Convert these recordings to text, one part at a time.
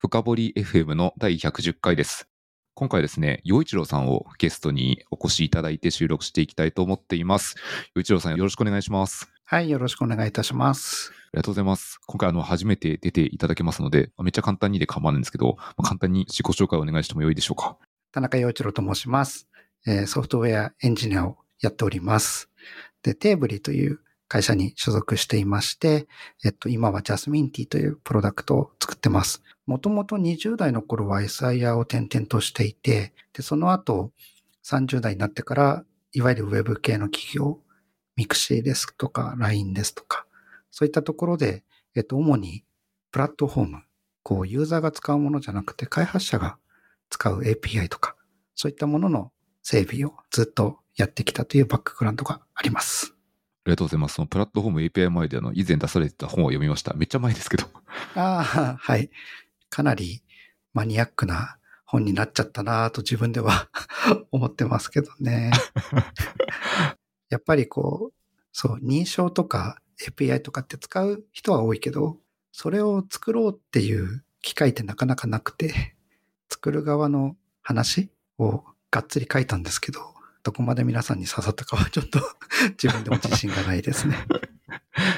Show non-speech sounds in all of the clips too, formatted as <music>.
深掘り FM の第110回です。今回ですね、陽一郎さんをゲストにお越しいただいて収録していきたいと思っています。陽一郎さんよろしくお願いします。はい、よろしくお願いいたします。ありがとうございます。今回あの初めて出ていただけますので、めっちゃ簡単にで構わないんですけど、まあ簡単に自己紹介をお願いしてもよいでしょうか。田中陽一郎と申します。えーソフトウェアエンジニアをやっております。で、テーブリという会社に所属していまして、えっと、今はジャスミンティーというプロダクトを作ってます。もともと20代の頃は SIR を転々としていて、で、その後30代になってから、いわゆるウェブ系の企業、ミクシーですとか LINE ですとか、そういったところで、えっと、主にプラットフォーム、こう、ユーザーが使うものじゃなくて、開発者が使う API とか、そういったものの整備をずっとやってきたというバックグラウンドがあります。ありがとうございます。そのプラットフォーム API 前であの以前出されてた本を読みました。めっちゃ前ですけど。ああ、はい。かなりマニアックな本になっちゃったなぁと自分では <laughs> 思ってますけどね。<laughs> やっぱりこう、そう、認証とか API とかって使う人は多いけど、それを作ろうっていう機会ってなかなかなくて、作る側の話をがっつり書いたんですけど、どこまで皆さんに刺さったかはちょっと <laughs> 自分でも自信がないですね。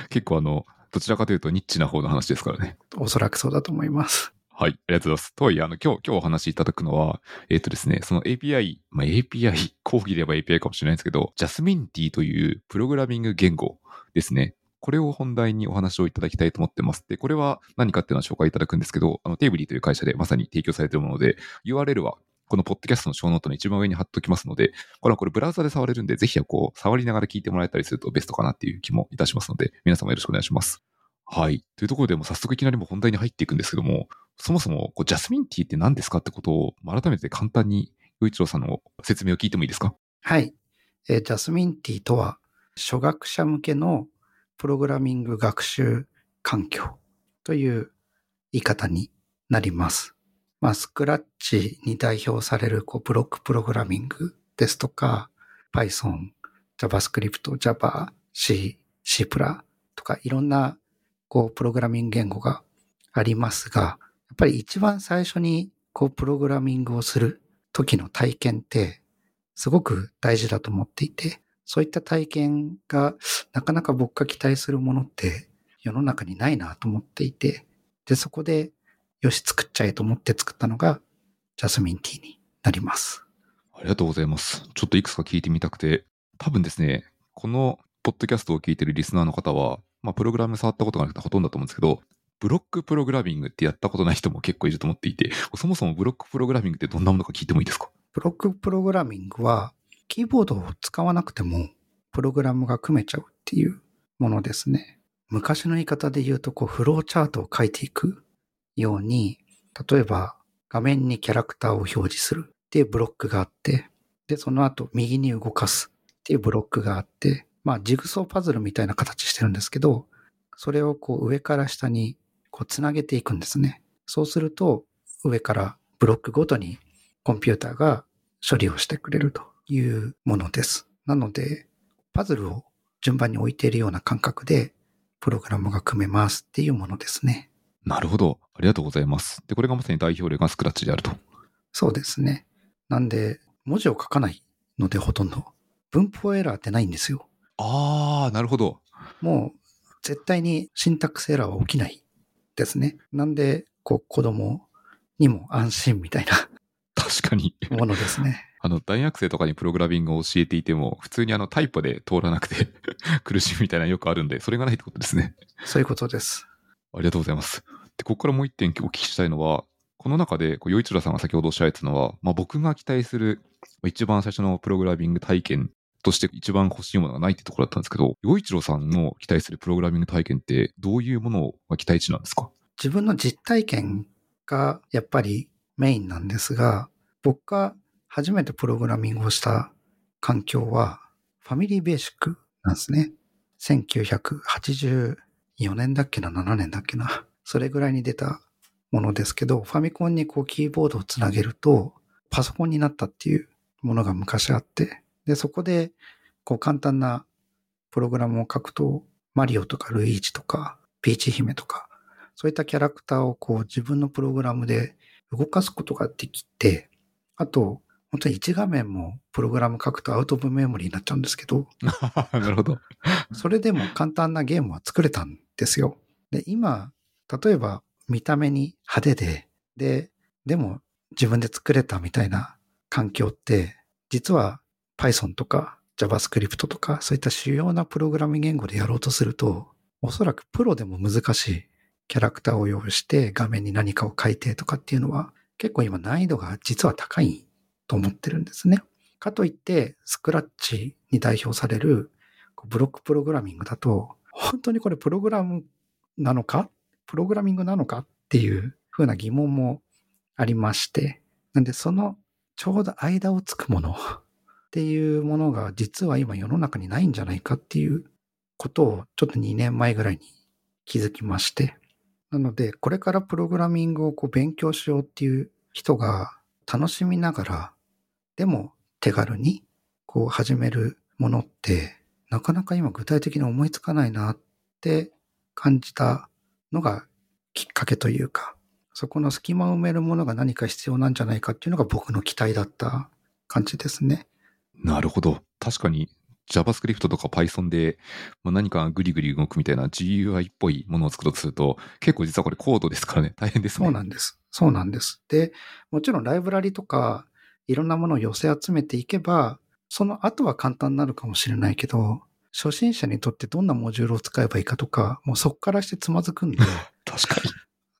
結構あの、どちらかというとニッチな方の話ですからね。おそらくそうだと思います。はい、ありがとうございます。とはいえ、あの、今日、今日お話しいただくのは、えっ、とですね、その API、まあ、API、<laughs> 講義で言えば API かもしれないんですけど、ジャスミンティというプログラミング言語ですね。これを本題にお話をいただきたいと思ってます。で、これは何かっていうのは紹介いただくんですけど、あの、テーブリーという会社でまさに提供されているもので、URL はこのポッドキャストのショーノートの一番上に貼っときますので、これはこれブラウザで触れるんで、ぜひこう、触りながら聞いてもらえたりするとベストかなっていう気もいたしますので、皆様よろしくお願いします。はい。というところでもう早速いきなりも本題に入っていくんですけども、そもそもこうジャスミンティーって何ですかってことを改めて簡単に、洋一郎さんの説明を聞いてもいいですか？はい。えージャスミンティとは、初学者向けのプログラミング学習環境という言い方になります。まあ、スクラッチに代表されるこうブロックプログラミングですとか、Python、JavaScript、Java、C、C++ プラとかいろんなこうプログラミング言語がありますが、やっぱり一番最初にこうプログラミングをする時の体験ってすごく大事だと思っていて、そういった体験がなかなか僕が期待するものって世の中にないなと思っていて、で、そこでよし作っちゃえと思って作ったのがジャスミンティーになります。ありがとうございます。ちょっといくつか聞いてみたくて、多分ですね、このポッドキャストを聞いてるリスナーの方は、まあ、プログラム触ったことがなくてほとんどだと思うんですけど、ブロックプログラミングってやったことない人も結構いると思っていて、そもそもブロックプログラミングってどんなものか聞いてもいいですか？ブロックプログラミングはキーボードを使わなくてもプログラムが組めちゃうっていうものですね。昔の言い方で言うとこうフローチャートを書いていくように、例えば画面にキャラクターを表示するっていうブロックがあって、で、その後右に動かすっていうブロックがあって、まあジグソーパズルみたいな形してるんですけど、それをこう上から下にこうつなげていくんですね。そうすると上からブロックごとにコンピューターが処理をしてくれるというものです。なので、パズルを順番に置いているような感覚で、プログラムが組めますっていうものですね。なるほど。ありがとうございます。で、これがまさに代表例がスクラッチであると。そうですね。なんで、文字を書かないのでほとんど。文法エラーってないんですよ。あー、なるほど。もう、絶対にシンタックスエラーは起きないですね。なんで、こう、子供にも安心みたいな <laughs> 確かに。ものですね。<laughs> あの、大学生とかにプログラミングを教えていても、普通にあの、タイプで通らなくて <laughs> 苦しいみたいなのよくあるんで、それがないってことですね。そういうことです。ありがとうございます。で、ここからもう一点お聞きしたいのは、この中で、こう、洋一郎さんが先ほどおっしゃられてたのは、まあ、僕が期待する、一番最初のプログラミング体験として一番欲しいものがないってところだったんですけど、洋一郎さんの期待するプログラミング体験って、どういうものが期待値なんですか自分の実体験がやっぱりメインなんですが、僕が初めてプログラミングをした環境はファミリーベーシックなんですね。1984年だっけな、7年だっけな。それぐらいに出たものですけど、ファミコンにこうキーボードをつなげるとパソコンになったっていうものが昔あって、で、そこでこう簡単なプログラムを書くと、マリオとかルイージとか、ピーチ姫とか、そういったキャラクターをこう自分のプログラムで動かすことができて、あと、本当に1画面もプログラム書くとアウトオブメモリーになっちゃうんですけど、<laughs> なるほど。それでも簡単なゲームは作れたんですよ。で、今、例えば見た目に派手で、で、でも自分で作れたみたいな環境って、実は Python とか JavaScript とかそういった主要なプログラミング言語でやろうとすると、おそらくプロでも難しいキャラクターを用意して画面に何かを書いてとかっていうのは結構今難易度が実は高いと思ってるんですね。かといって、スクラッチに代表されるブロックプログラミングだと、本当にこれプログラムなのか？プログラミングなのかっていうふうな疑問もありまして、なんでそのちょうど間をつくものっていうものが実は今世の中にないんじゃないかっていうことをちょっと2年前ぐらいに気づきまして、なのでこれからプログラミングをこう勉強しようっていう人が楽しみながら、でも手軽にこう始めるものってなかなか今具体的に思いつかないなって感じたのがきっかけというか、そこの隙間を埋めるものが何か必要なんじゃないかっていうのが僕の期待だった感じですね。なるほど。確かに JavaScript とか Python で、まあ、何かグリグリ動くみたいな GUI っぽいものを作ろうとすると、結構実はこれコードですからね、<laughs> 大変ですね。そうなんです。そうなんです。で、もちろんライブラリとかいろんなものを寄せ集めていけば、その後は簡単になるかもしれないけど、初心者にとってどんなモジュールを使えばいいかとか、もうそこからしてつまずくんで、<laughs> 確かに。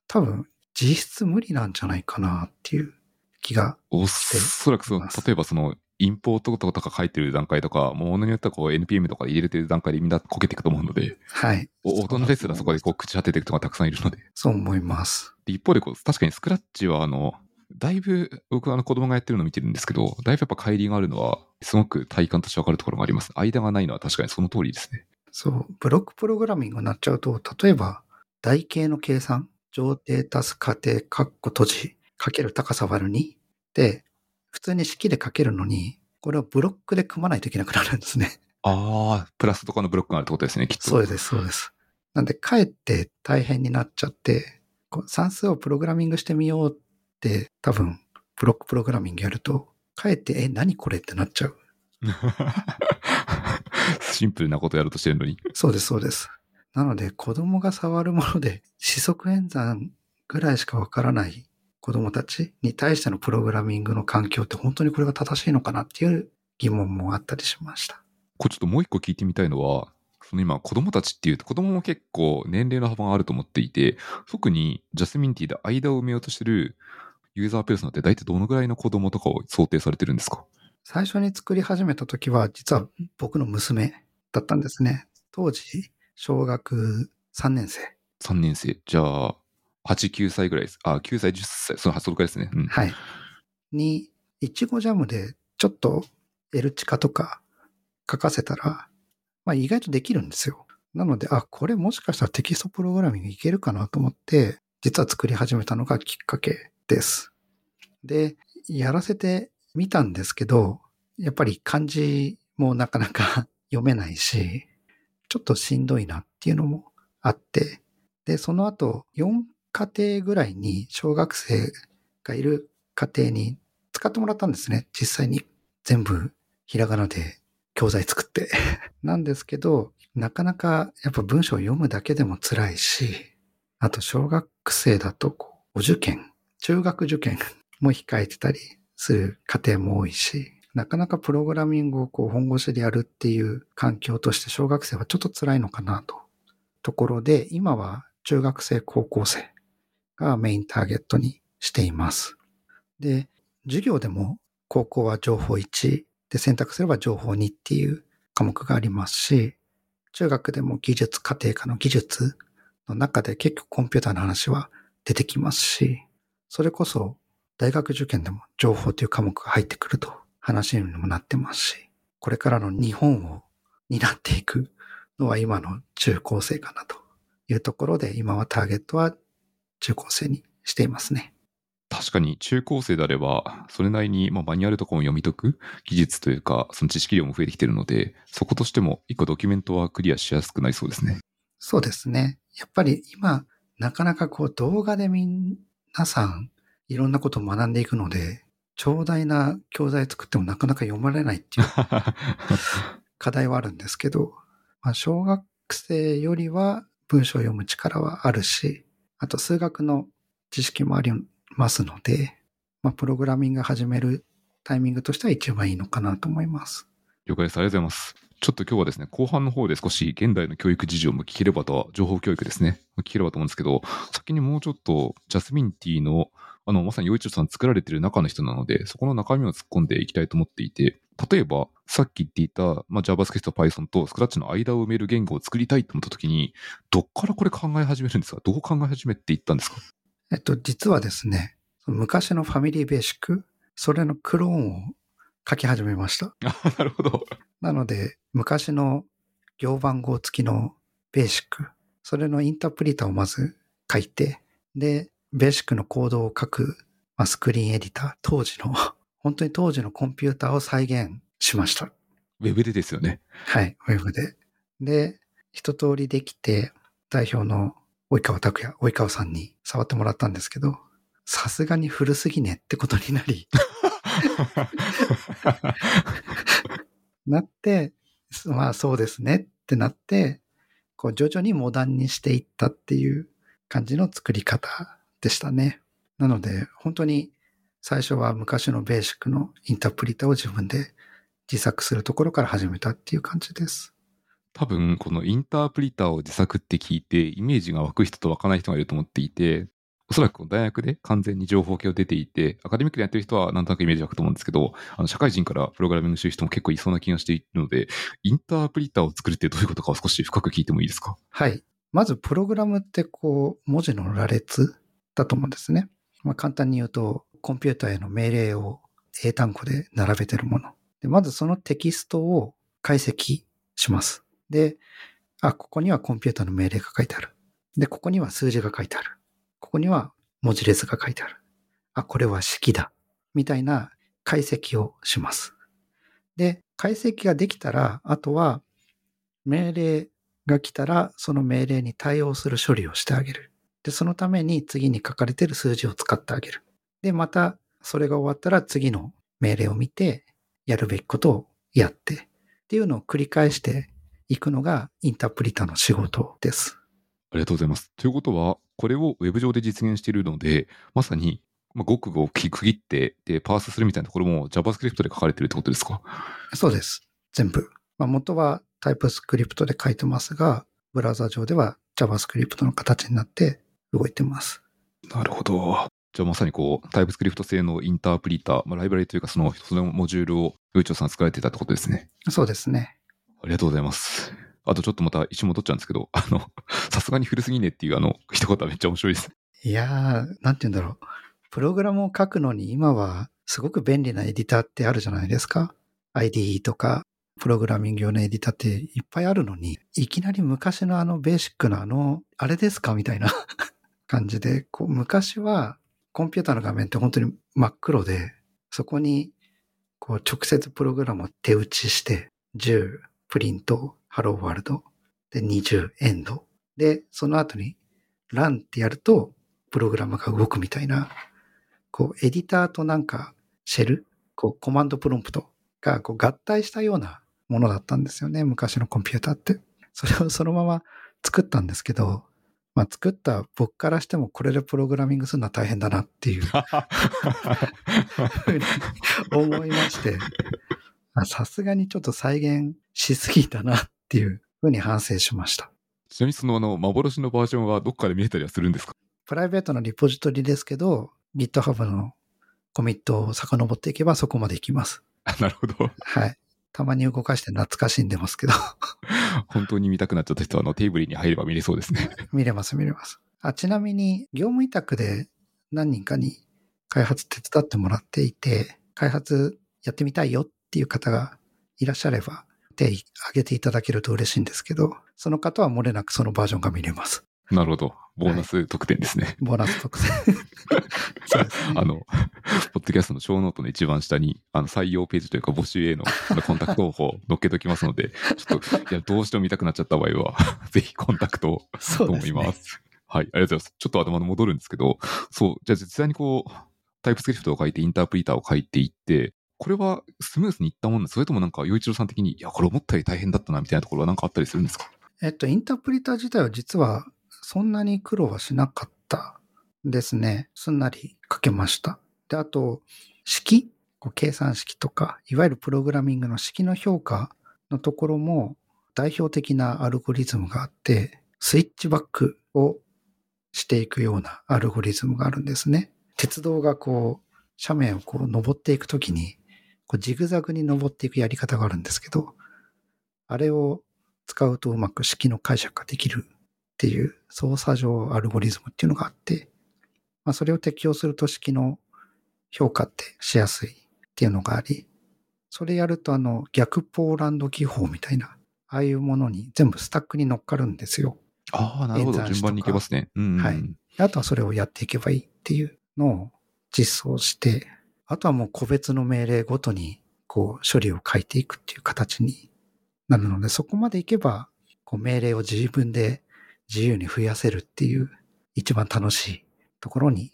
多分実質無理なんじゃないかなっていう気が。おそらくその、例えばその、インポートとか書いてる段階とか、ものによってはこう NPM とか入れてる段階でみんなこけていくと思うので、はい。お大人ですらそこでこう朽ち果てていく人がたくさんいるので。そう思います。で一方でこう、確かにスクラッチはあの、だいぶ僕はあの子供がやってるのを見てるんですけど、だいぶやっぱ乖離があるのは、すごく体感としてわかるところがあります。間がないのは確かにその通りですね。そう、ブロックプログラミングになっちゃうと、例えば、台形の計算、上定足す過程、カッコ閉じ、かける高さ割る2で、普通に式で書けるのに、これをブロックで組まないといけなくなるんですね。ああ、プラスとかのブロックがあるってことですね、きっと。そうです、そうです。なんで、かえって大変になっちゃって、算数をプログラミングしてみようって、多分、ブロックプログラミングやると、かえって、え、何これってなっちゃう。<laughs> シンプルなことやろうとしてるのに。そうです、そうです。なので、子供が触るもので、四則演算ぐらいしかわからない子供たちに対してのプログラミングの環境って本当にこれが正しいのかなっていう疑問もあったりしました。これちょっともう一個聞いてみたいのは、その今子供たちっていうと子供も結構年齢の幅があると思っていて、特にジャスミンティーで間を埋めようとしてるユーザーペースのって大体どのぐらいの子供とかを想定されてるんですか？最初に作り始めた時は、実は僕の娘だったんですね。当時、小学3年生。?3 年生。じゃあ、8、9歳ぐらいです。あ、9歳、10歳。その発想くらですね。うん。はい。に、いちごジャムでちょっと L チカとか書かせたら、まあ意外とできるんですよ。なので、あ、これもしかしたらテキストプログラミングいけるかなと思って、実は作り始めたのがきっかけです。で、やらせてみたんですけど、やっぱり漢字もなかなか <laughs> 読めないし、ちょっとしんどいなっていうのもあって、で、その後、4家庭ぐらいに小学生がいる家庭に使ってもらったんですね。実際に全部ひらがなで教材作って。<laughs> なんですけど、なかなかやっぱ文章を読むだけでも辛いし、あと小学生だとこうお受験、中学受験も控えてたりする家庭も多いし、なかなかプログラミングをこう本腰でやるっていう環境として小学生はちょっと辛いのかなと。ところで、今は中学生、高校生がメインターゲットにしています。で、授業でも高校は情報1で選択すれば情報2っていう科目がありますし、中学でも技術、家庭科の技術の中で結局コンピューターの話は出てきますし、それこそ大学受験でも情報という科目が入ってくると話にもなってますし、これからの日本を担っていくのは今の中高生かなというところで、今はターゲットは中高生にしていますね。確かに中高生であれば、それなりに、まあ、マニュアルとかも読み解く技術というか、その知識量も増えてきてるので、そことしても一個ドキュメントはクリアしやすくなりそうですね。そうですね。やっぱり今、なかなかこう動画で皆さんいろんなことを学んでいくので、長大な教材作ってもなかなか読まれないっていう <laughs> 課題はあるんですけど、まあ、小学生よりは文章を読む力はあるし、あと数学の知識もありますので、まあ、プログラミング始めるタイミングとしては一番いいのかなと思います。了解です。ありがとうございます。ちょっと今日はですね、後半の方で少し現代の教育事情も聞ければと、情報教育ですね、聞ければと思うんですけど、先にもうちょっとジャスミンティーの、あの、まさに洋一郎さん作られてる中の人なので、そこの中身を突っ込んでいきたいと思っていて、例えば、さっき言っていた、まあ、JavaScript、Python と Scratch の間を埋める言語を作りたいと思ったときに、どっからこれ考え始めるんですか？どう考え始めていったんですか？えっと、実はですね、昔のファミリーベーシック、それのクローンを書き始めました。<laughs> あ、なるほど。なので、昔の行番号付きのベーシック、それのインタープリターをまず書いて、で、ベーシックのコードを書く、まあ、スクリーンエディター、当時の、<laughs> 本当に当時のコンピューターを再現しました。ウェブでですよね。はい、ウェブで。で、一通りできて、代表の及川拓也、及川さんに触ってもらったんですけど、さすがに古すぎねってことになり、なって、まあそうですねってなって、こう徐々にモダンにしていったっていう感じの作り方でしたね。なので本当に最初は昔のベーシックのインタープリターを自分で自作するところから始めたっていう感じです。多分、このインタープリターを自作って聞いて、イメージが湧く人と湧かない人がいると思っていて、おそらく大学で完全に情報系を出ていて、アカデミックでやってる人はなんとなくイメージ湧くと思うんですけど、あの社会人からプログラミングしてる人も結構いそうな気がしているので、インタープリターを作るってどういうことかを少し深く聞いてもいいですか？はい。まずプログラムってこう文字の羅列だと思うんですね。まあ、簡単に言うとコンピューターへの命令を英単語で並べてるもの。でまずそのテキストを解析します。で、あ、ここにはコンピューターの命令が書いてある。で、ここには数字が書いてある。ここには文字列が書いてある。あ、これは式だ。みたいな解析をします。で、解析ができたら、あとは命令が来たら、その命令に対応する処理をしてあげる。で、そのために次に書かれている数字を使ってあげる。で、また、それが終わったら次の命令を見て、やるべきことをやって、っていうのを繰り返していくのがインタープリターの仕事です。ありがとうございます。ということは、これをウェブ上で実現しているので、まさに、まあ、ごくごく区切って、で、パースするみたいなところも JavaScript で書かれてるってことですか？そうです。全部。まあ、元はタイプスクリプトで書いてますが、ブラウザ上では JavaScript の形になって動いてます。なるほど。じゃあまさにこう、タイプスクリプト製のインタープリター、まあ、ライブラリというかその、そのモジュールを、よいちょさん作られてたってことですね。そうですね。ありがとうございます。あとちょっとまた一瞬戻っちゃうんですけど、あの、<laughs> さすがに古すぎねっていうあの、一言はめっちゃ面白いです。いやー、なんて言うんだろう。プログラムを書くのに今はすごく便利なエディターってあるじゃないですか。IDE とか、プログラミング用のエディターっていっぱいあるのに、いきなり昔のあのベーシックなあの、あれですかみたいな <laughs> 感じで、こう昔はコンピューターの画面って本当に真っ黒で、そこにこう直接プログラムを手打ちして、10プリント、ハローワールド、で20エンド。で、その後にランってやると、プログラムが動くみたいな、こう、エディターとなんか、シェル、こう、コマンドプロンプトがこう合体したようなものだったんですよね、昔のコンピューターって。それをそのまま作ったんですけど、まあ、作った僕からしてもこれでプログラミングするのは大変だなっていう <laughs> ふうに思いまして、あさすがにちょっと再現しすぎたなっていうふうに反省しました。ちなみにそのあの、幻のバージョンはどっかで見れたりはするんですか？プライベートのリポジトリですけど、GitHub のコミットを遡っていけばそこまで行きます。あなるほど。はい。たまに動かして懐かしんでますけど、本当に見たくなっちゃった人はあの、テーブルに入れば見れそうですね。<laughs> 見れます見れます。あ、ちなみに、業務委託で何人かに開発手伝ってもらっていて、開発やってみたいよっていう方がいらっしゃれば、手挙げていただけると嬉しいんですけど、その方は漏れなくそのバージョンが見れます。なるほど。ボーナス特典ですね。ボーナス特典。<laughs> あの、ポッドキャストのショーノートの一番下に、あの、採用ページというか募集へのコンタクト方法を載っけときますので、ちょっと、いや、どうしても見たくなっちゃった場合は、<laughs> ぜひコンタクトをと思そうですね。います。はい、ありがとうございます。ちょっと頭の戻るんですけど、そう、じゃあ実際にこう、タイプスクリプトを書いて、インタープリターを書いていって、これはスムースにいったもんそれともなんか、洋一郎さん的に、いや、これ思ったより大変だったな、みたいなところはなんかあったりするんですか？えっと、インタープリター自体は実はそんなに苦労はしなかったですね。すんなり書けました。で、あと、式？こう計算式とか、いわゆるプログラミングの式の評価のところも代表的なアルゴリズムがあって、スイッチバックをしていくようなアルゴリズムがあるんですね。鉄道がこう、斜面をこう登っていくときに、こうジグザグに登っていくやり方があるんですけど、あれを使うとうまく式の解釈ができるっていう操作上アルゴリズムっていうのがあって、まあ、それを適用すると式の評価ってしやすいっていうのがあり、それやるとあの逆ポーランド技法みたいな、ああいうものに全部スタックに乗っかるんですよ。ああ、なるほど。順番にいけますね。うん、うん。はいあとはそれをやっていけばいいっていうのを実装して、あとはもう個別の命令ごとにこう処理を書いていくっていう形になるので、そこまでいけばこう命令を自分で自由に増やせるっていう一番楽しいところに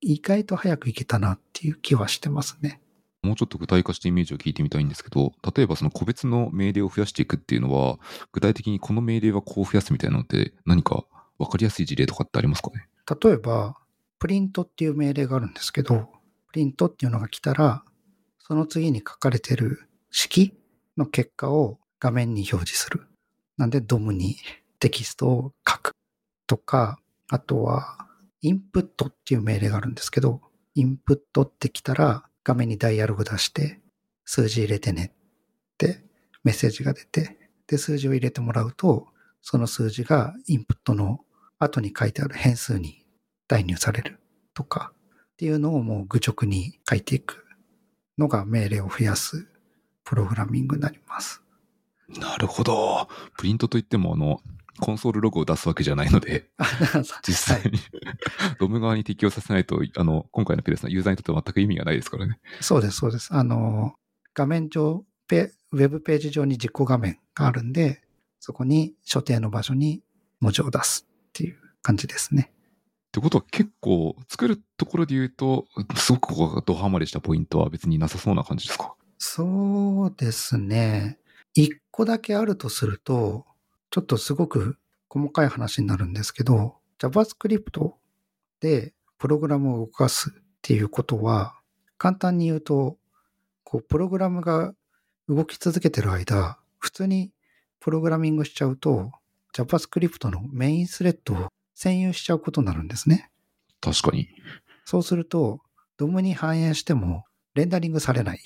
意外と早くいけたなっていう気はしてますね。もうちょっと具体化してイメージを聞いてみたいんですけど、例えばその個別の命令を増やしていくっていうのは、具体的にこの命令はこう増やすみたいなのって何か分かりやすい事例とかってありますかね？例えば、プリントっていう命令があるんですけど、プリントっていうのが来たら、その次に書かれてる式の結果を画面に表示する。なんで、ドムにテキストを書くとか、あとは、インプットっていう命令があるんですけど、インプットって来たら画面にダイアログ出して、数字入れてねってメッセージが出て、で、数字を入れてもらうと、その数字がインプットの後に書いてある変数に代入されるとかっていうのをもう愚直に書いていくのが命令を増やすプログラミングになります。なるほど。プリントといっても、あの、コンソールログを出すわけじゃないので、<laughs> 実際に、ドム側に適用させないと、あの、今回のケースのユーザーにとっては全く意味がないですからね。そうです、そうです。あの、画面上、ペウェブページ上に実行画面があるんで、そこに所定の場所に文字を出すっていう感じですね。ってことは結構、作るところで言うと、すごくここがドハマりしたポイントは別になさそうな感じですか？そうですね。一個だけあるとすると、ちょっとすごく細かい話になるんですけど、JavaScript でプログラムを動かすっていうことは、簡単に言うと、こう、プログラムが動き続けてる間、普通にプログラミングしちゃうと、JavaScript のメインスレッドを占有しちゃうことになるんですね。確かに。そうすると、DOM に反映してもレンダリングされない。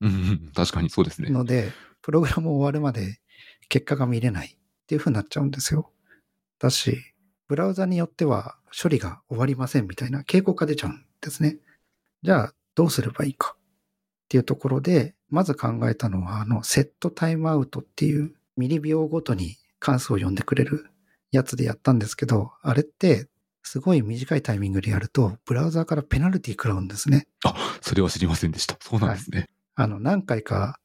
うんうん、確かにそうですね。ので、プログラム終わるまで結果が見れないっていう風になっちゃうんですよ。だし、ブラウザによっては処理が終わりませんみたいな傾向が出ちゃうんですね。じゃあ、どうすればいいかっていうところで、まず考えたのは、あの、セットタイムアウトっていうミリ秒ごとに関数を呼んでくれるやつでやったんですけど、あれってすごい短いタイミングでやると、ブラウザーからペナルティ食らうんですね。あ、それは知りませんでした。そうなんですね。あの、何回か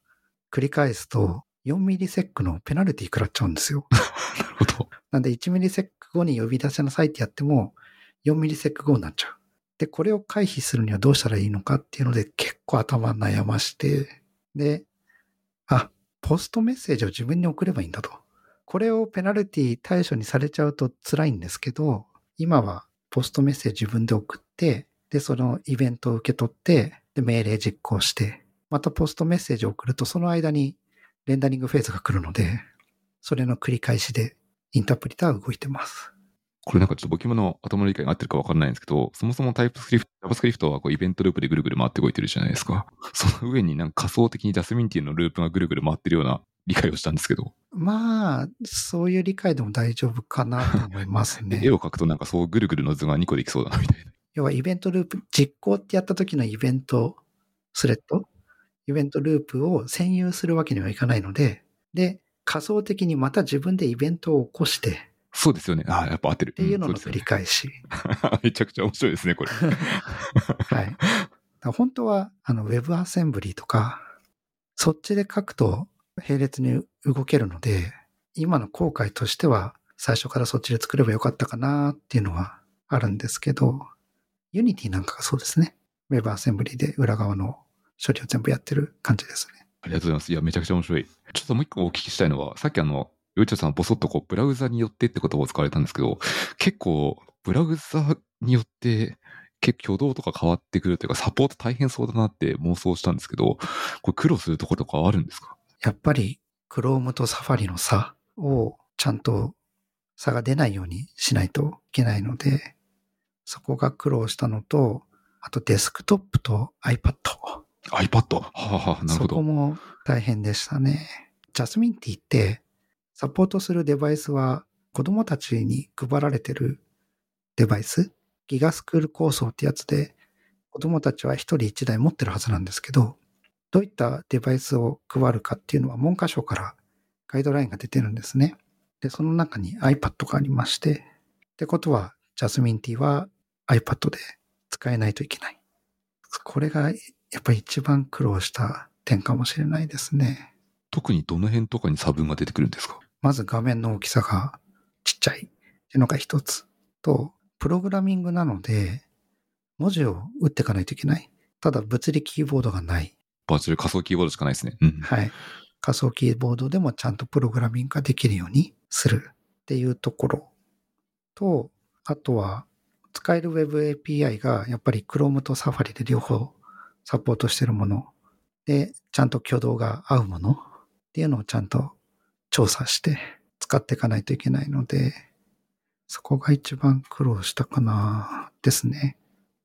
繰り返すと、4ミリセックのペナルティ食らっちゃうんですよ。<laughs> なるほど。なんで1ミリセック後に呼び出しなさいってやっても、4ミリセック後になっちゃう。で、これを回避するにはどうしたらいいのかっていうので結構頭悩まして、で、あ、ポストメッセージを自分に送ればいいんだと。これをペナルティ対処にされちゃうと辛いんですけど、今はポストメッセージ自分で送って、で、そのイベントを受け取って、で、命令実行して、またポストメッセージを送ると、その間にレンダリングフェーズが来るので、それの繰り返しでインタープリターは動いてます。これなんかちょっと僕の頭の理解が合ってるか分からないんですけど、そもそもタイプスクリプト、JavaScript はこうイベントループでぐるぐる回って動いてるじゃないですか。その上になんか仮想的にジャスミンティのループがぐるぐる回ってるような理解をしたんですけど、まあ、そういう理解でも大丈夫かなと思いますね絵。を描くとなんかそうぐるぐるの図が2個できそうだなみたいな。要はイベントループ、実行ってやった時のイベントスレッド、イベントループを占有するわけにはいかないので、で、仮想的にまた自分でイベントを起こしてっそうですよね。ああ、やっぱ合ってる。ていうのの繰り返し。よ <laughs> ねめちゃくちゃ面白いですね、これ。<laughs> はい。本当は、あの、Web アセンブリとか、そっちで書くと並列に動けるので、今の後悔としては、最初からそっちで作ればよかったかなっていうのはあるんですけど、Unity なんかがそうですね。WebAssembly で裏側の処理を全部やってる感じですね。ありがとうございます。いや、めちゃくちゃ面白い。ちょっともう一個お聞きしたいのは、さっきあの、よいちょさん、ぼそっとこう、ブラウザによってって言葉を使われたんですけど、結構、ブラウザによって、結構挙動とか変わってくるというか、サポート大変そうだなって妄想したんですけど、これ苦労するところとかあるんですか？やっぱり Chrome と Safari の差をちゃんと差が出ないようにしないといけないので、そこが苦労したのと、あとデスクトップと iPad。iPad? はあ、はあ、なるほそこど。も大変でしたね。ジャスミンティってサポートするデバイスは子供たちに配られてるデバイス、ギガスクール構想ってやつで子供たちは一人一台持ってるはずなんですけど、どういったデバイスを配るかっていうのは文科省からガイドラインが出てるんですね。で、その中に iPad がありまして、ってことはジャスミンティは iPad で使えないといけない。これがやっぱり一番苦労した点かもしれないですね。特にどの辺とかに差分が出てくるんですか？まず画面の大きさがちっちゃいっていうのが一つと、プログラミングなので文字を打っていかないといけない。ただ物理キーボードがない。バーチャル仮想キーボードしかないですね。うん。はい。仮想キーボードでもちゃんとプログラミングができるようにするっていうところと、あとは使える Web API がやっぱり Chrome と Safari で両方サポートしてるもので、ちゃんと挙動が合うものっていうのをちゃんと調査して使っていかないといけないので、そこが一番苦労したかなですね。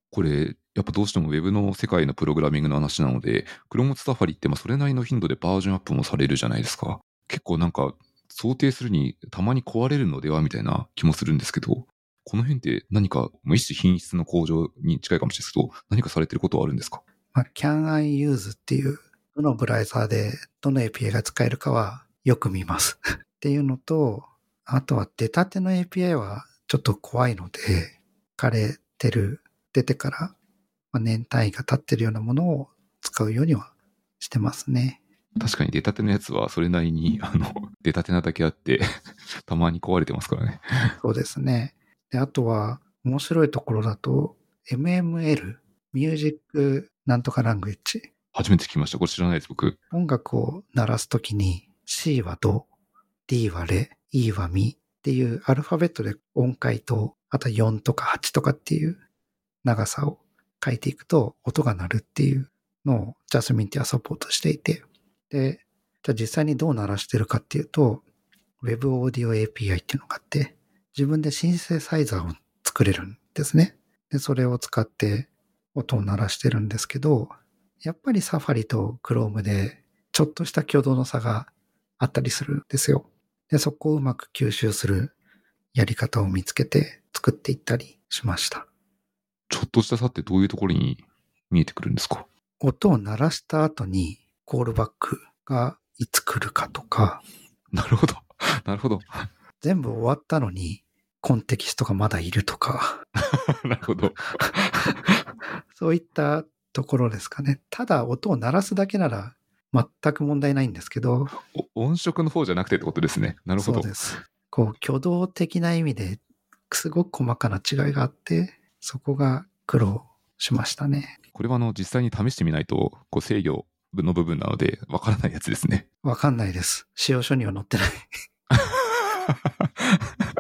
これ、やっぱどうしても Web の世界のプログラミングの話なので、Chrome と Safari ってまあそれなりの頻度でバージョンアップもされるじゃないですか。結構なんか想定するにたまに壊れるのではみたいな気もするんですけど、この辺って何か、まあ一種品質の向上に近いかもしれないですけど、何かされてることはあるんですか？まあ、can I use っていう、どのブラウザーでどの API が使えるかはよく見ます。<laughs> っていうのと、あとは出たての API はちょっと怖いので、枯れてる、出てから、まあ、年単位が経ってるようなものを使うようにはしてますね。確かに出たてのやつはそれなりに、あの、出たてなだけあって、<laughs> たまに壊れてますからね。そうですね。で、あとは面白いところだと、MML、ミュージックなんとかラングエッジ。初めて聞きました。これ知らないです、僕。音楽を鳴らすときに C はド、D はレ、E はミっていうアルファベットで音階と、あと4とか8とかっていう長さを書いていくと音が鳴るっていうのをジャスミンティはサポートしていて、で、じゃあ実際にどう鳴らしてるかっていうと、Web Audio API っていうのがあって、自分でシンセサイザーを作れるんですね。で、それを使って音を鳴らしてるんですけど、やっぱりサファリと Chrome でちょっとした挙動の差があったりするんですよ。で、そこをうまく吸収するやり方を見つけて作っていったりしました。ちょっとした差ってどういうところに見えてくるんですか？音を鳴らした後にコールバックがいつ来るかとか、なるほど。なるほど。全部終わったのにコンテキストがまだいるとか、<laughs> なるほど。<laughs> そういったところですかね。ただ音を鳴らすだけなら全く問題ないんですけど、お音色の方じゃなくてってことですね。なるほどそう。です。こう、挙動的な意味ですごく細かな違いがあって、そこが苦労しましたね。これはあの実際に試してみないと、こう制御の部分なので、わからないやつですね。わかんないです。使用書には載ってない。<laughs>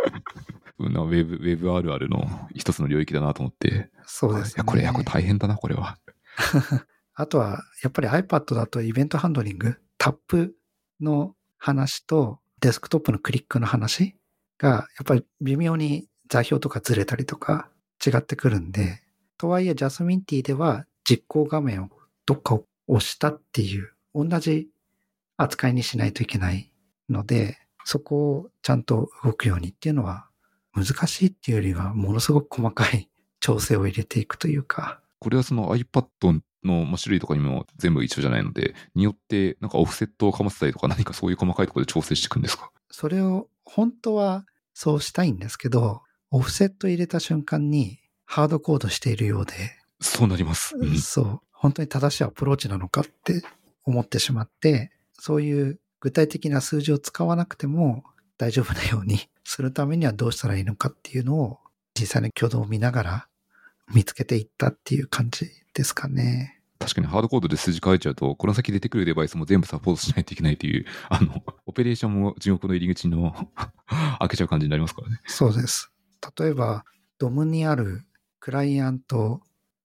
うんウェブ、ウェブあるあるの一つの領域だなと思って。そうです、ね。いや、これ、いや、これ大変だな、これは。<laughs> あとは、やっぱり iPad だとイベントハンドリング、タップの話とデスクトップのクリックの話が、やっぱり微妙に座標とかずれたりとか違ってくるんで、とはいえジャスミンティでは実行画面をどっかを押したっていう同じ扱いにしないといけないので、そこをちゃんと動くようにっていうのは難しいっていうよりはものすごく細かい調整を入れていくというか、これはその iPad のまあ種類とかにも全部一緒じゃないので、によってなんかオフセットをかませたりとか何かそういう細かいところで調整していくんですか？それを本当はそうしたいんですけど、オフセット入れた瞬間にハードコードしているようで、そうなります。うん。そう、本当に正しいアプローチなのかって思ってしまって、そういう具体的な数字を使わなくても大丈夫なようにするためにはどうしたらいいのかっていうのを実際に挙動を見ながら見つけていったっていう感じですかね。確かにハードコードで数字書いちゃうと、この先出てくるデバイスも全部サポートしないといけないという、<laughs> あの、オペレーションも地獄の入り口の <laughs> 開けちゃう感じになりますからね。そうです。例えば、ドムにあるクライアント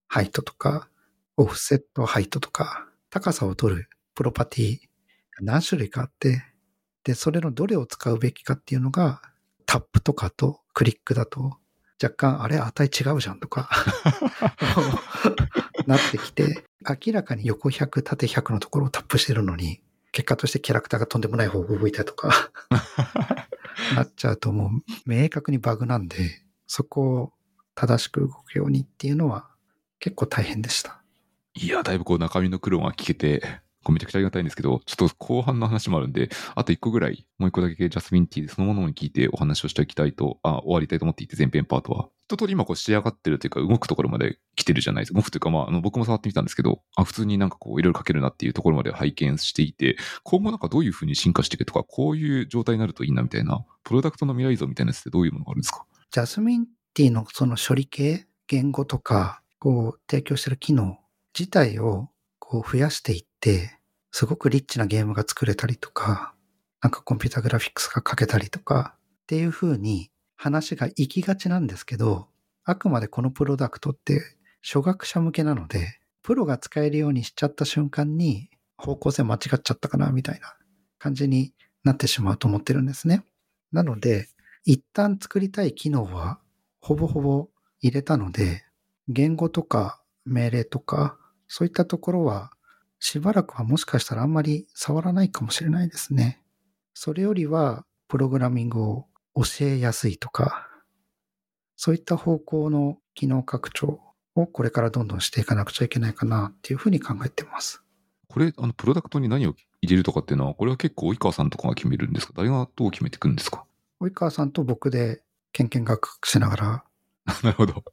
ハイトとか、オフセットハイトとか、高さを取るプロパティが何種類かあって、で、それのどれを使うべきかっていうのが、タップとかとクリックだと、若干、あれ、値違うじゃんとか、<laughs> なってきて、明らかに横100、縦100のところをタップしてるのに、結果としてキャラクターがとんでもない方向動いたりとか、<laughs> なっちゃうともう明確にバグなんで、そこを正しく動くようにっていうのは結構大変でした。いや、だいぶこう中身の苦労が聞けて、こうめちゃくちゃありがたいんですけど、ちょっと後半の話もあるんで、あと一個ぐらい、もう一個だけジャスミンティーそのものに聞いてお話をしておきたいと、あ、終わりたいと思っていて、前編パートは。一通り今こう仕上がってるというか、動くところまで来てるじゃないですか。動くというか、まあ、あの僕も触ってみたんですけど、あ、普通になんかこういろいろ書けるなっていうところまで拝見していて、今後なんかどういうふうに進化していくとか、こういう状態になるといいなみたいな、プロダクトの未来像みたいなやつってどういうものがあるんですか？ジャスミンティーのその処理系、言語とか、こう提供してる機能自体をこう増やしていって、すごくリッチなゲームが作れたりとか、なんかコンピュータグラフィックスが書けたりとか、っていう風に話が行きがちなんですけど、あくまでこのプロダクトって初学者向けなので、プロが使えるようにしちゃった瞬間に方向性間違っちゃったかなみたいな感じになってしまうと思ってるんですね。なので、一旦作りたい機能はほぼほぼ入れたので、言語とか命令とか、そういったところはしばらくはもしかしたらあんまり触らないかもしれないですね。それよりは、プログラミングを教えやすいとか、そういった方向の機能拡張をこれからどんどんしていかなくちゃいけないかなっていうふうに考えてます。これ、あの、プロダクトに何を入れるとかっていうのは、これは結構及川さんとかが決めるんですか？誰がどう決めていくんですか？及川さんと僕でケンケン学学しながら <laughs> なるほど。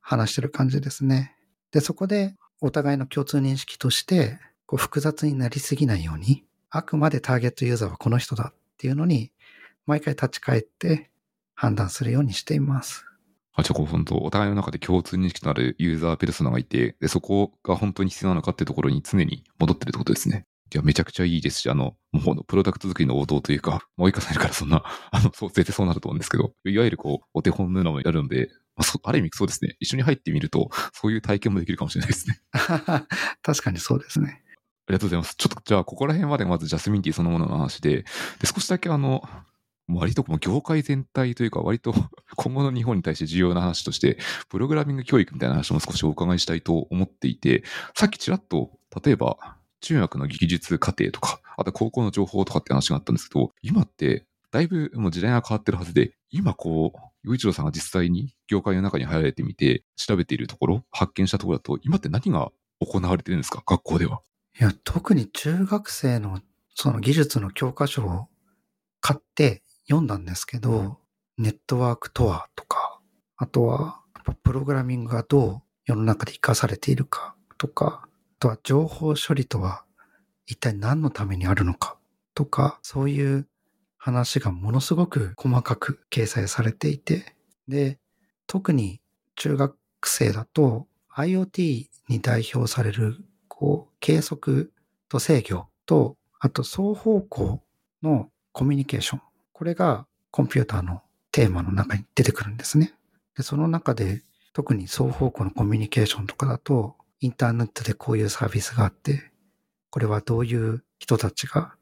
話してる感じですね。で、そこでお互いの共通認識として、こう複雑になりすぎないように、あくまでターゲットユーザーはこの人だっていうのに、毎回立ち返って判断するようにしています。あ、じゃあこう本当、お互いの中で共通認識となるユーザーペルソナがいて、で、そこが本当に必要なのかっていうところに常に戻ってるってことですね。いや、めちゃくちゃいいですし、あの、もう、プロダクト作りの王道というか、<laughs> もう追い重ねるからそんな、<laughs> あの、そう、絶対そうなると思うんですけど、いわゆるこう、お手本のようなのもやるので、まあ、そある意味そうですね。一緒に入ってみると、<laughs> そういう体験もできるかもしれないですね。確かにそうですね。ありがとうございます。ちょっと、じゃあ、ここら辺までまずジャスミンティーそのものの話で、で、少しだけあの、割とこの業界全体というか、割と今後の日本に対して重要な話として、プログラミング教育みたいな話も少しお伺いしたいと思っていて、さっきちらっと、例えば、中学の技術課程とか、あと高校の情報とかって話があったんですけど、今って、だいぶもう時代が変わってるはずで、今こう、洋一郎さんが実際に業界の中に入られてみて、調べているところ、発見したところだと、今って何が行われてるんですか？学校では。いや、特に中学生のその技術の教科書を買って読んだんですけど、ネットワークとはとか、あとは、プログラミングがどう世の中で活かされているかとか、あとは情報処理とは一体何のためにあるのか？とか、そういう話がものすごく細かく掲載されていて、で、特に中学生だと IoT に代表されるこう計測と制御と、あと双方向のコミュニケーション。これがコンピューターのテーマの中に出てくるんですね。で、その中で特に双方向のコミュニケーションとかだと、インターネットでこういうサービスがあって、これはどういう人たちが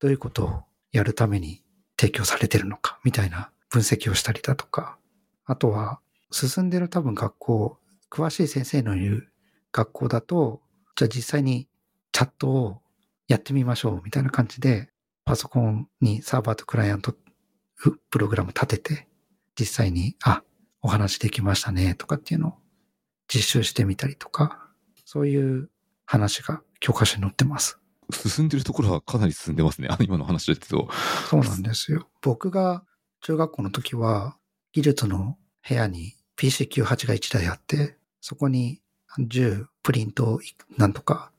どういうことをやるために提供されてるのかみたいな分析をしたりだとか、あとは進んでる多分学校、詳しい先生のいる学校だと、じゃあ実際にチャットをやってみましょうみたいな感じで、パソコンにサーバーとクライアントプログラム立てて、実際に、あ、お話できましたねとかっていうのを実習してみたりとか、そういう話が教科書に載ってます。進んでるところはかなり進んでますね。あ <laughs> の今の話ですと。そうなんですよ。僕が中学校の時は、技術の部屋に PC98 が1台あって、そこに10プリントなんとか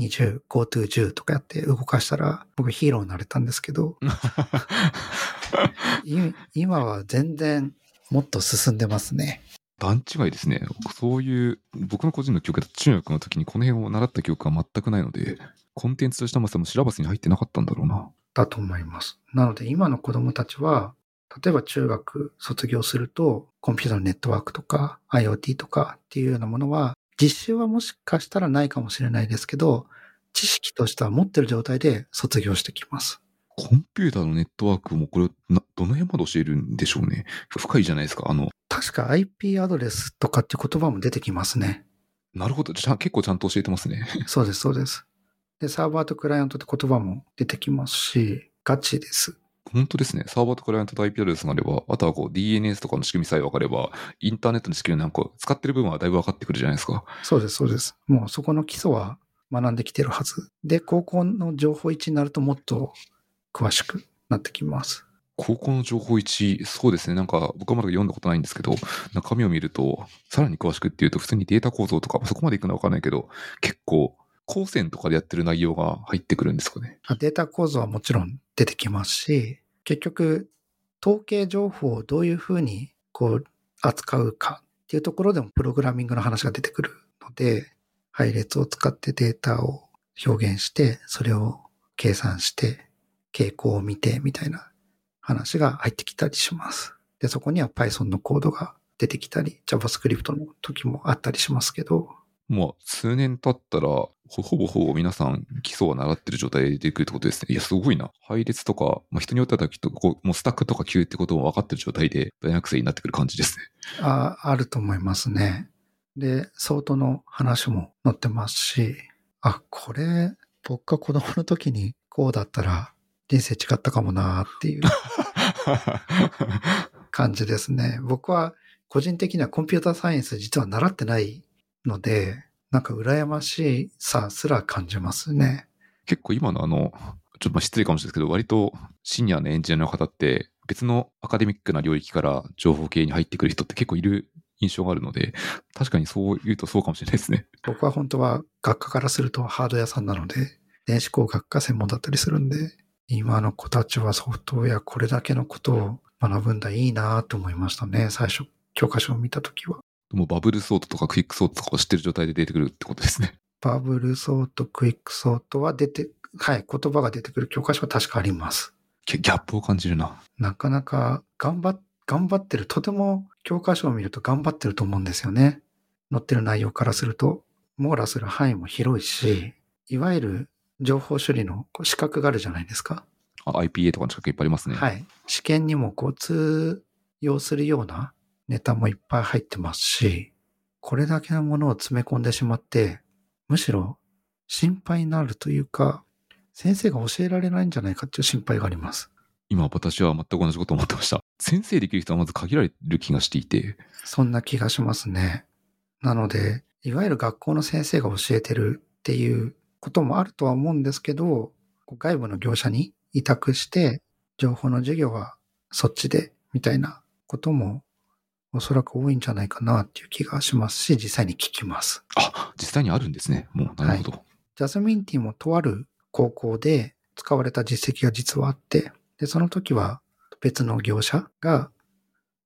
20、GoTo10 とかやって動かしたら、僕ヒーローになれたんですけど、<laughs> い今は全然もっと進んでますね。段違いですね。そういう、僕の個人の記憶だと中学の時にこの辺を習った記憶は全くないので、コンテンツとしてもそのシラバスに入ってなかったんだろうな。だと思います。なので今の子供たちは、例えば中学卒業すると、コンピューターのネットワークとか IoT とかっていうようなものは、実習はもしかしたらないかもしれないですけど、知識としては持ってる状態で卒業してきます。コンピューターのネットワークもこれ、などの辺まで教えるんでしょうね。深いじゃないですか。あの、確か IP アドレスとかって言葉も出てきますね。なるほど。じゃあ結構ちゃんと教えてますね。<laughs> そうです、そうです。で、サーバーとクライアントって言葉も出てきますし、ガチです。本当ですね。サーバーとクライアントと IP アドレスがあれば、あとはこう DNS とかの仕組みさえ分かれば、インターネットの仕組みなんか使ってる部分はだいぶ分かってくるじゃないですか。そうです、そうです。もうそこの基礎は学んできてるはず。で、高校の情報1になるともっと詳しくなってきます。高校の情報1、そうですね。なんか僕はまだ読んだことないんですけど、中身を見ると、さらに詳しくっていうと、普通にデータ構造とか、そこまでいくのは分かんないけど、結構、高専とかでやってる内容が入ってくるんですかね。データ構造はもちろん出てきますし、結局、統計情報をどういうふうにこう扱うかっていうところでもプログラミングの話が出てくるので、配列を使ってデータを表現して、それを計算して、傾向を見てみたいな話が入ってきたりします。で、そこには Python のコードが出てきたり、JavaScript の時もあったりしますけど、もう数年経ったら、ほほぼほぼ皆さん基礎は習ってる状態で出てくるってことですね。いや、すごいな。配列とか、まあ、人によってはきっとこう、もうスタックとか Q ってことも分かってる状態で大学生になってくる感じですね。ああると思いますね。で、相当の話も載ってますし、あ、これ、僕が子供の時にこうだったら人生違ったかもなっていう <laughs> 感じですね。僕は個人的にはコンピューターサイエンス実は習ってないので、なんか羨ましさすら感じますね。結構今のあの、ちょっとまあ失礼かもしれないですけど、割とシニアのエンジニアの方って、別のアカデミックな領域から情報系に入ってくる人って結構いる印象があるので、確かにそう言うとそうかもしれないですね。僕は本当は学科からするとハード屋さんなので、電子工学が専門だったりするんで、今の子たちはソフトウェアこれだけのことを学ぶんだいいなと思いましたね。最初、教科書を見たときは。もうバブルソートとかクイックソートとかを知ってる状態で出てくるってことですね。<laughs> バブルソート、クイックソートは出て、はい、言葉が出てくる教科書は確かあります。ギャップを感じるな。なかなか頑張っ、頑張ってる、とても教科書を見ると頑張ってると思うんですよね。載ってる内容からすると、網羅する範囲も広いし、いわゆる情報処理のこう資格があるじゃないですか。あ IPA とかの近くいっぱいありますね。はい。試験にもこう通用するようなネタもいっぱい入ってますし、これだけのものを詰め込んでしまって、むしろ心配になるというか、先生が教えられないんじゃないかっていう心配があります。今私は全く同じことを思ってました。先生できる人はまず限られる気がしていて、そんな気がしますね。なので、いわゆる学校の先生が教えてるっていうこともあるとは思うんですけど、外部の業者に委託して、情報の授業はそっちで、みたいなこともおそらく多いんじゃないかなっていう気がしますし、実際に聞きます。あ、実際にあるんですね。もう、なるほど。ジャスミンティーもとある高校で使われた実績が実はあって、で、その時は別の業者が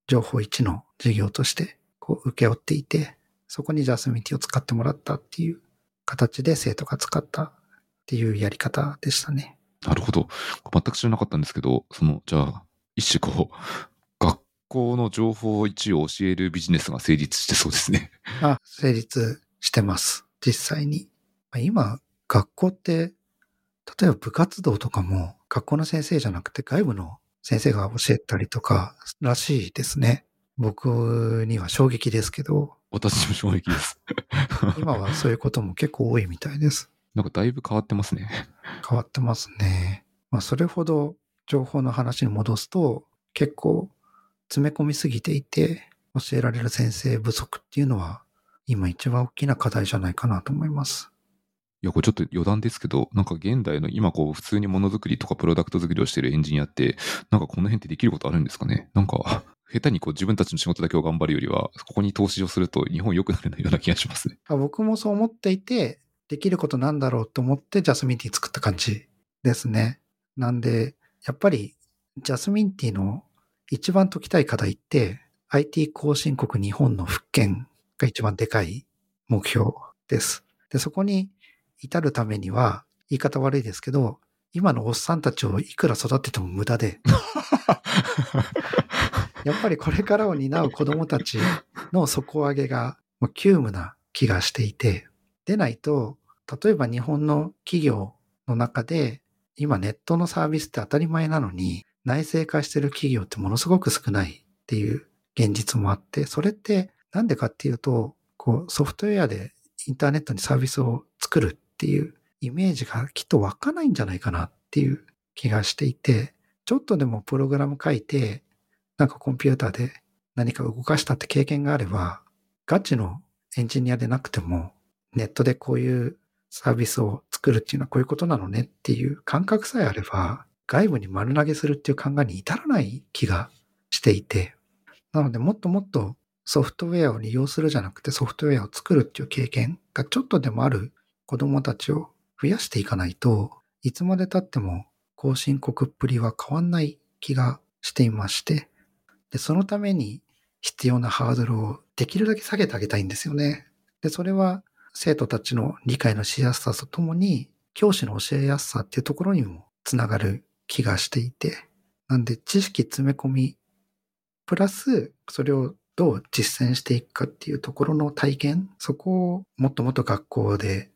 情報1の事業としてこう請け負っていて、そこにジャスミンティーを使ってもらったっていう形で生徒が使ったっていうやり方でしたね。なるほど。全く知らなかったんですけど、その、じゃあ、一種こう、<laughs> 学校の情報一を教えるビジネスが成立してそうですね。あ、成立してます。実際に。まあ今、学校って、例えば部活動とかも学校の先生じゃなくて外部の先生が教えたりとからしいですね。僕には衝撃ですけど、私も衝撃です。<laughs> <laughs> 今はそういうことも結構多いみたいです。なんかだいぶ変わってますね。変わってますね。まあそれほど情報の話に戻すと結構詰め込みすぎていて教えられる先生不足っていうのは今一番大きな課題じゃないかなと思います。いや、これちょっと余談ですけど、なんか現代の今こう普通にものづくりとかプロダクト作りをしているエンジニアって、なんかこの辺ってできることあるんですかね？なんか、下手にこう自分たちの仕事だけを頑張るよりは、ここに投資をすると日本良くなるような気がしますね。あ僕もそう思っていて、できることなんだろうと思ってジャスミンティー作った感じですね。なんで、やっぱりジャスミンティーの一番解きたい課題って IT 後進国日本の復権が一番でかい目標です。で、そこに至るためには、言い方悪いですけど、今のおっさんたちをいくら育てても無駄で、<laughs> やっぱりこれからを担う子供たちの底上げがもう急務な気がしていて、でないと、例えば日本の企業の中で、今ネットのサービスって当たり前なのに、内製化してる企業ってものすごく少ないっていう現実もあって、それってなんでかっていうと、こうソフトウェアでインターネットにサービスを作るっていうイメージがきっと湧かないんじゃないかなっていう気がしていて、ちょっとでもプログラム書いて、なんかコンピューターで何か動かしたって経験があれば、ガチのエンジニアでなくても、ネットでこういうサービスを作るっていうのはこういうことなのねっていう感覚さえあれば、外部に丸投げするっていう考えに至らない気がしていて、なのでもっともっとソフトウェアを利用するじゃなくてソフトウェアを作るっていう経験がちょっとでもある子供たちを増やしていかないといつまで経っても後進国っぷりは変わんない気がしていまして、で、そのために必要なハードルをできるだけ下げてあげたいんですよね。で、それは生徒たちの理解のしやすさとともに教師の教えやすさっていうところにもつながる気がしていて、なんで知識詰め込み、プラスそれをどう実践していくかっていうところの体験、そこをもっともっと学校で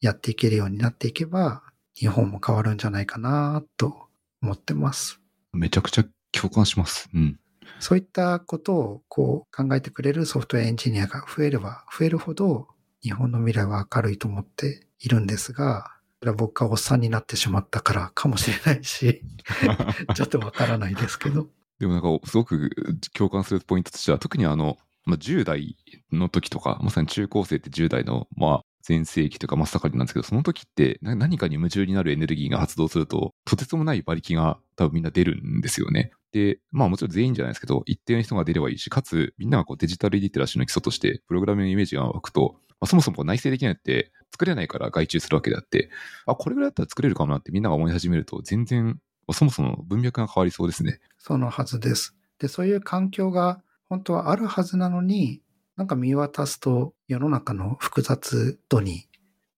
やっていけるようになっていけば、日本も変わるんじゃないかなと思ってます。めちゃくちゃ共感します。うん。そういったことをこう考えてくれるソフトウェアエンジニアが増えれば増えるほど日本の未来は明るいと思っているんですが、それは僕がおっさんになってしまったからかもしれないし、<laughs> ちょっとわからないですけど。でもなんかすごく共感するポイントとしては、特にあの、まあ、10代の時とか、まさに中高生って10代の、まあ、全盛期とか真っ盛りなんですけど、その時って何かに夢中になるエネルギーが発動すると、とてつもない馬力が多分みんな出るんですよね。で、まあもちろん全員じゃないですけど、一定の人が出ればいいし、かつみんながこうデジタルリテラシーの基礎として、プログラミングのイメージが湧くと、まあ、そもそも内製できないって作れないから外注するわけであって、あ、これぐらいだったら作れるかもなってみんなが思い始めると、全然、そもそも文脈が変わりそうですね。そのはずです。で、そういう環境が本当はあるはずなのに、なんか見渡すと世の中の複雑度に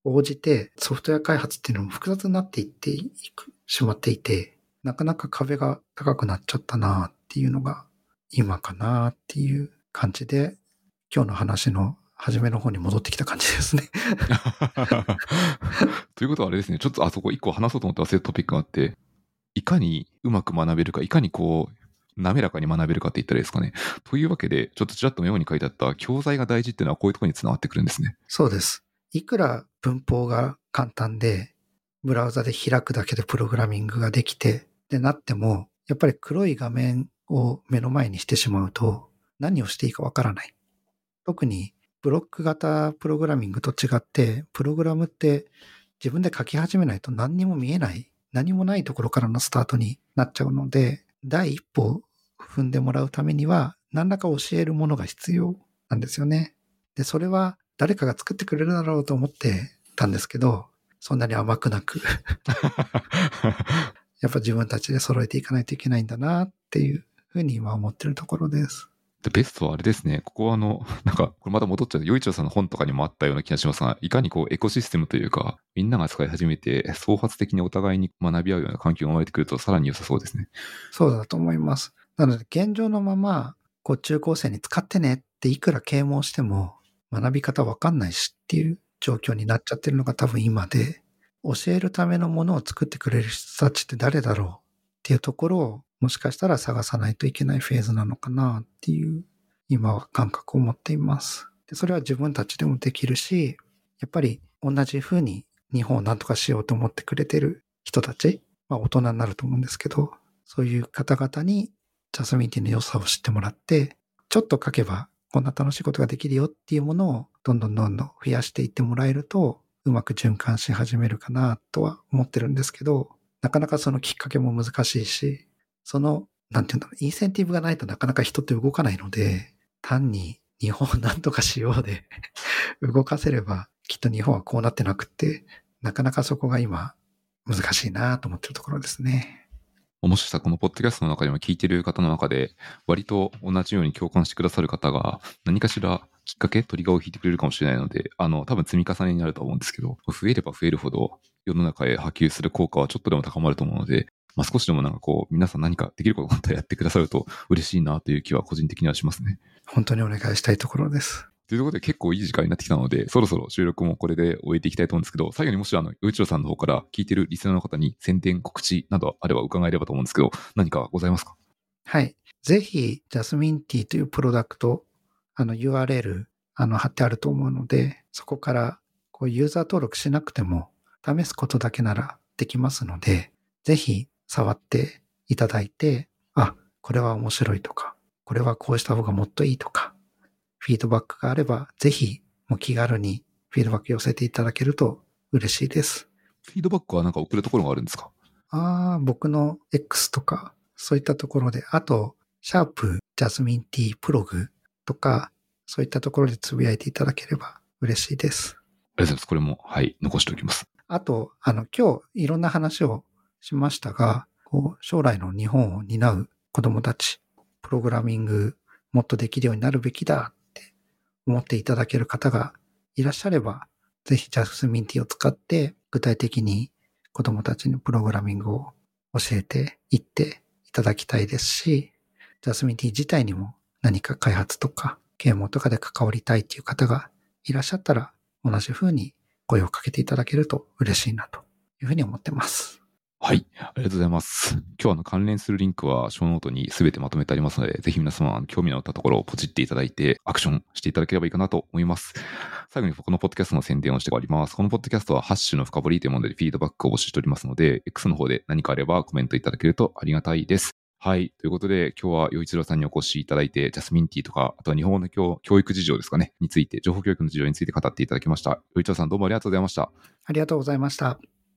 応じてソフトウェア開発っていうのも複雑になっていってしまっていて、なかなか壁が高くなっちゃったなっていうのが今かなっていう感じで、今日の話の初めの方に戻ってきた感じですね。<laughs> ということはあれですね、ちょっとあそこ一個話そうと思って忘れたトピックがあって、いかにうまく学べるか、いかにこう、滑らかに学べるかって言ったらいいですかね。というわけで、ちょっとちらっとメモに書いてあった教材が大事っていうのはこういうところにつながってくるんですね。そうです。いくら文法が簡単で、ブラウザで開くだけでプログラミングができて、でなっても、やっぱり黒い画面を目の前にしてしまうと、何をしていいかわからない。特に、ブロック型プログラミングと違って、プログラムって自分で書き始めないと何にも見えない、何もないところからのスタートになっちゃうので、第一歩踏んでもらうためには、何らか教えるものが必要なんですよね。で、それは誰かが作ってくれるだろうと思ってたんですけど、そんなに甘くなく、<laughs> やっぱ自分たちで揃えていかないといけないんだなっていうふうに今思ってるところです。でベストはあれですね、ここはあの、なんか、これまた戻っちゃう、洋一郎さんの本とかにもあったような気がしますが、いかにこうエコシステムというか、みんなが使い始めて、創発的にお互いに学び合うような環境が生まれてくると、さらに良さそうですね。そうだと思います。なので現状のまま、こう中高生に使ってねっていくら啓蒙しても学び方わかんないしっていう状況になっちゃってるのが多分今で、教えるためのものを作ってくれる人たちって誰だろう？っていうところをもしかしたら探さないといけないフェーズなのかなっていう今は感覚を持っています。でそれは自分たちでもできるし、やっぱり同じ風に日本を何とかしようと思ってくれてる人たち、まあ大人になると思うんですけど、そういう方々にジャスミンティーの良さを知ってもらって、ちょっと書けばこんな楽しいことができるよっていうものをどんどんどんどん増やしていってもらえると、うまく循環し始めるかなとは思ってるんですけど、なかなかそのきっかけも難しいし、その、なんていうんだろう、インセンティブがないとなかなか人って動かないので、単に日本を何とかしようで <laughs> 動かせればきっと日本はこうなってなくって、なかなかそこが今難しいなと思ってるところですね。もしかしたらこのポッドキャストの中でも聞いてる方の中で、割と同じように共感してくださる方が、何かしらきっかけ、トリガーを引いてくれるかもしれないので、あの、多分積み重ねになると思うんですけど、増えれば増えるほど、世の中へ波及する効果はちょっとでも高まると思うので、まあ、少しでもなんかこう、皆さん何かできることがあったらやってくださると嬉しいなという気は個人的にはしますね。本当にお願いしたいところです。というところで結構いい時間になってきたので、そろそろ収録もこれで終えていきたいと思うんですけど、最後にもしあの、うちろさんの方から聞いてるリスナーの方に宣伝、告知などあれば伺えればと思うんですけど、何かございますか？はい。ぜひ、ジャスミンティーというプロダクト、あの URL、あの貼ってあると思うので、そこからこうユーザー登録しなくても試すことだけならできますので、ぜひ触っていただいて、あ、これは面白いとか、これはこうした方がもっといいとか、フィードバックがあれば、ぜひもう気軽にフィードバック寄せていただけると嬉しいです。フィードバックはなんか送るところがあるんですか？ああ、僕の X とか、そういったところで、あと、シャープジャスミンティープログとか、そういったところでつぶやいていただければ嬉しいです。ありがとうございます。これも、はい、残しておきます。あと、あの、今日いろんな話をしましたが、こう将来の日本を担う子供たち、プログラミングもっとできるようになるべきだ思っていただける方がいらっしゃれば、ぜひジャスミンティーを使って具体的に子供たちにプログラミングを教えていっていただきたいですし、ジャスミンティー自体にも何か開発とか啓蒙とかで関わりたいっていう方がいらっしゃったら、同じ風に声をかけていただけると嬉しいなというふうに思ってます。はい。ありがとうございます。今日の関連するリンクは、ショーノートに全てまとめてありますので、ぜひ皆様、興味のあったところをポチっていただいて、アクションしていただければいいかなと思います。最後にこのポッドキャストの宣伝をしております。このポッドキャストは、ハッシュの深掘りというものでフィードバックを募集しておりますので、X の方で何かあればコメントいただけるとありがたいです。はい。ということで、今日は洋一郎さんにお越しいただいて、ジャスミンティーとか、あとは日本の教教育事情ですかね、について、情報教育の事情について語っていただきました。洋一郎さんどうもありがとうございました。ありがとうございました。